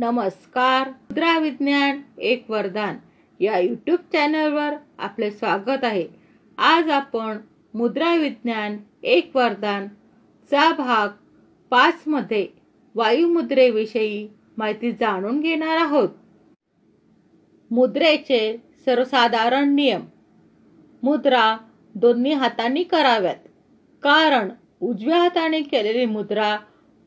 नमस्कार. मुद्रा विज्ञान एक वरदान या यूट्यूब चॅनलवर आपले स्वागत आहे. आज आपण मुद्रा विज्ञान एक वरदान चा भाग पाच मध्ये वायुमुद्रेविषयी माहिती जाणून घेणार आहोत. मुद्रेचे सर्वसाधारण नियम. मुद्रा दोन्ही हातांनी कराव्यात. कारण उजव्या हाताने केलेली मुद्रा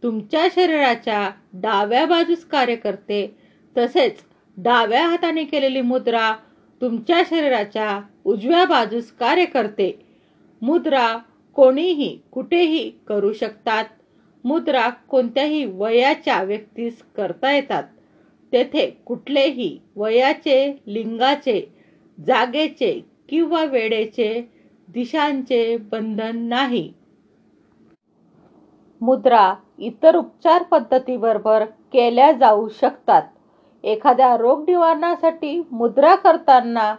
तुमच्या शरीराच्या डाव्या बाजूस कार्य करते. तसेच डाव्या हाताने केलेली मुद्रा तुमच्या शरीराच्या उजव्या बाजूस कार्य करते. मुद्रा कोणीही कुठेही करू शकतात. मुद्रा कोणत्याही वयाच्या व्यक्तीस करता येतात. तेथे कुठलेही वयाचे लिंगाचे जागेचे किंवा वेळेचे दिशांचे बंधन नाही. मुद्रा इतर उपचार पद्धतीबरोबर केल्या जाऊ शकतात. एखाद्या रोग निवारणासाठी मुद्रा करताना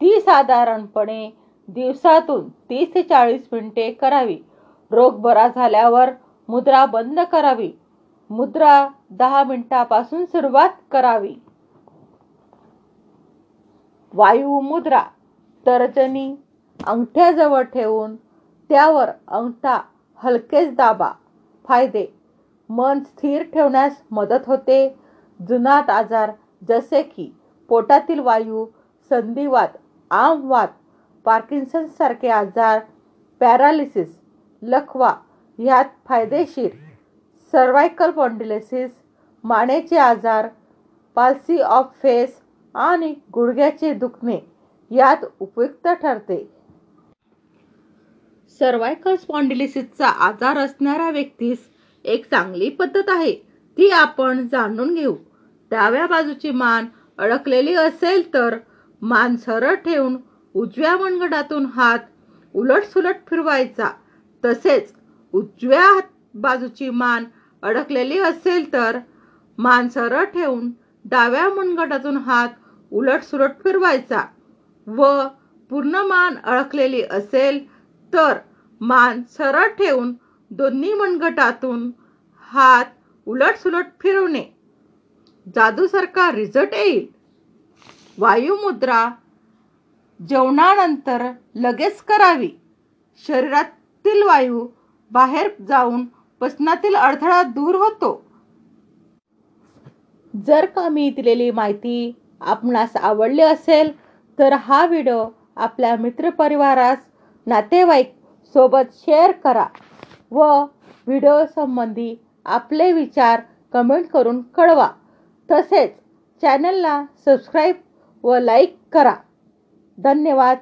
ती साधारणपणे दिवसातून तीस ते चाळीस मिनिटे करावी. रोग बरा झाल्यावर मुद्रा बंद करावी. मुद्रा दहा मिनिटापासून सुरुवात करावी. वायू मुद्रा तर्जनी अंगठ्याजवळ ठेवून त्यावर अंगठा हलकेच दाबा. फायदे. मन स्थिर ठेवण्यास मदत होते. जुनाट आजार जसे की पोटातील वायू संधिवात आमवात पार्किन्सन्ससारखे आजार पॅरालिसिस लखवा ह्यात फायदेशीर. सर्वायकल पॉन्डिलेसिस मानेचे आजार पाल्सी ऑफ फेस आणि गुडघ्याचे दुखणे यात उपयुक्त ठरते. सर्वायकल स्पॉन्डिलिसिसचा आजार असणाऱ्या व्यक्तीस एक चांगली पद्धत आहे. ती आपण जाणून घेऊ. डाव्या बाजूची मान अडकलेली असेल तर मान सरळ ठेवून उजव्या मनगटातून हात उलटसुलट फिरवायचा. तसेच उजव्या बाजूची मान अडकलेली असेल तर मान सरळ ठेवून डाव्या मनगटातून हात उलटसुलट फिरवायचा व पूर्ण मान अडकलेली असेल तर मान सरळ ठेवून दोन्ही मनगटातून हात उलटसुलट फिरवणे. जादूसारखा रिझल्ट येईल. वायुमुद्रा जेवणानंतर लगेच करावी. शरीरातील वायू बाहेर जाऊन पचनातील अडथळा दूर होतो. जर का मी दिलेली माहिती आपणास आवडली असेल तर हा व्हिडिओ आपल्या मित्रपरिवारास नातेवाईक सोबत शेअर करा व व्हिडिओसंबंधी आपले विचार कमेंट करून कळवा. तसेच चॅनलला सबस्क्राईब व लाईक करा. धन्यवाद.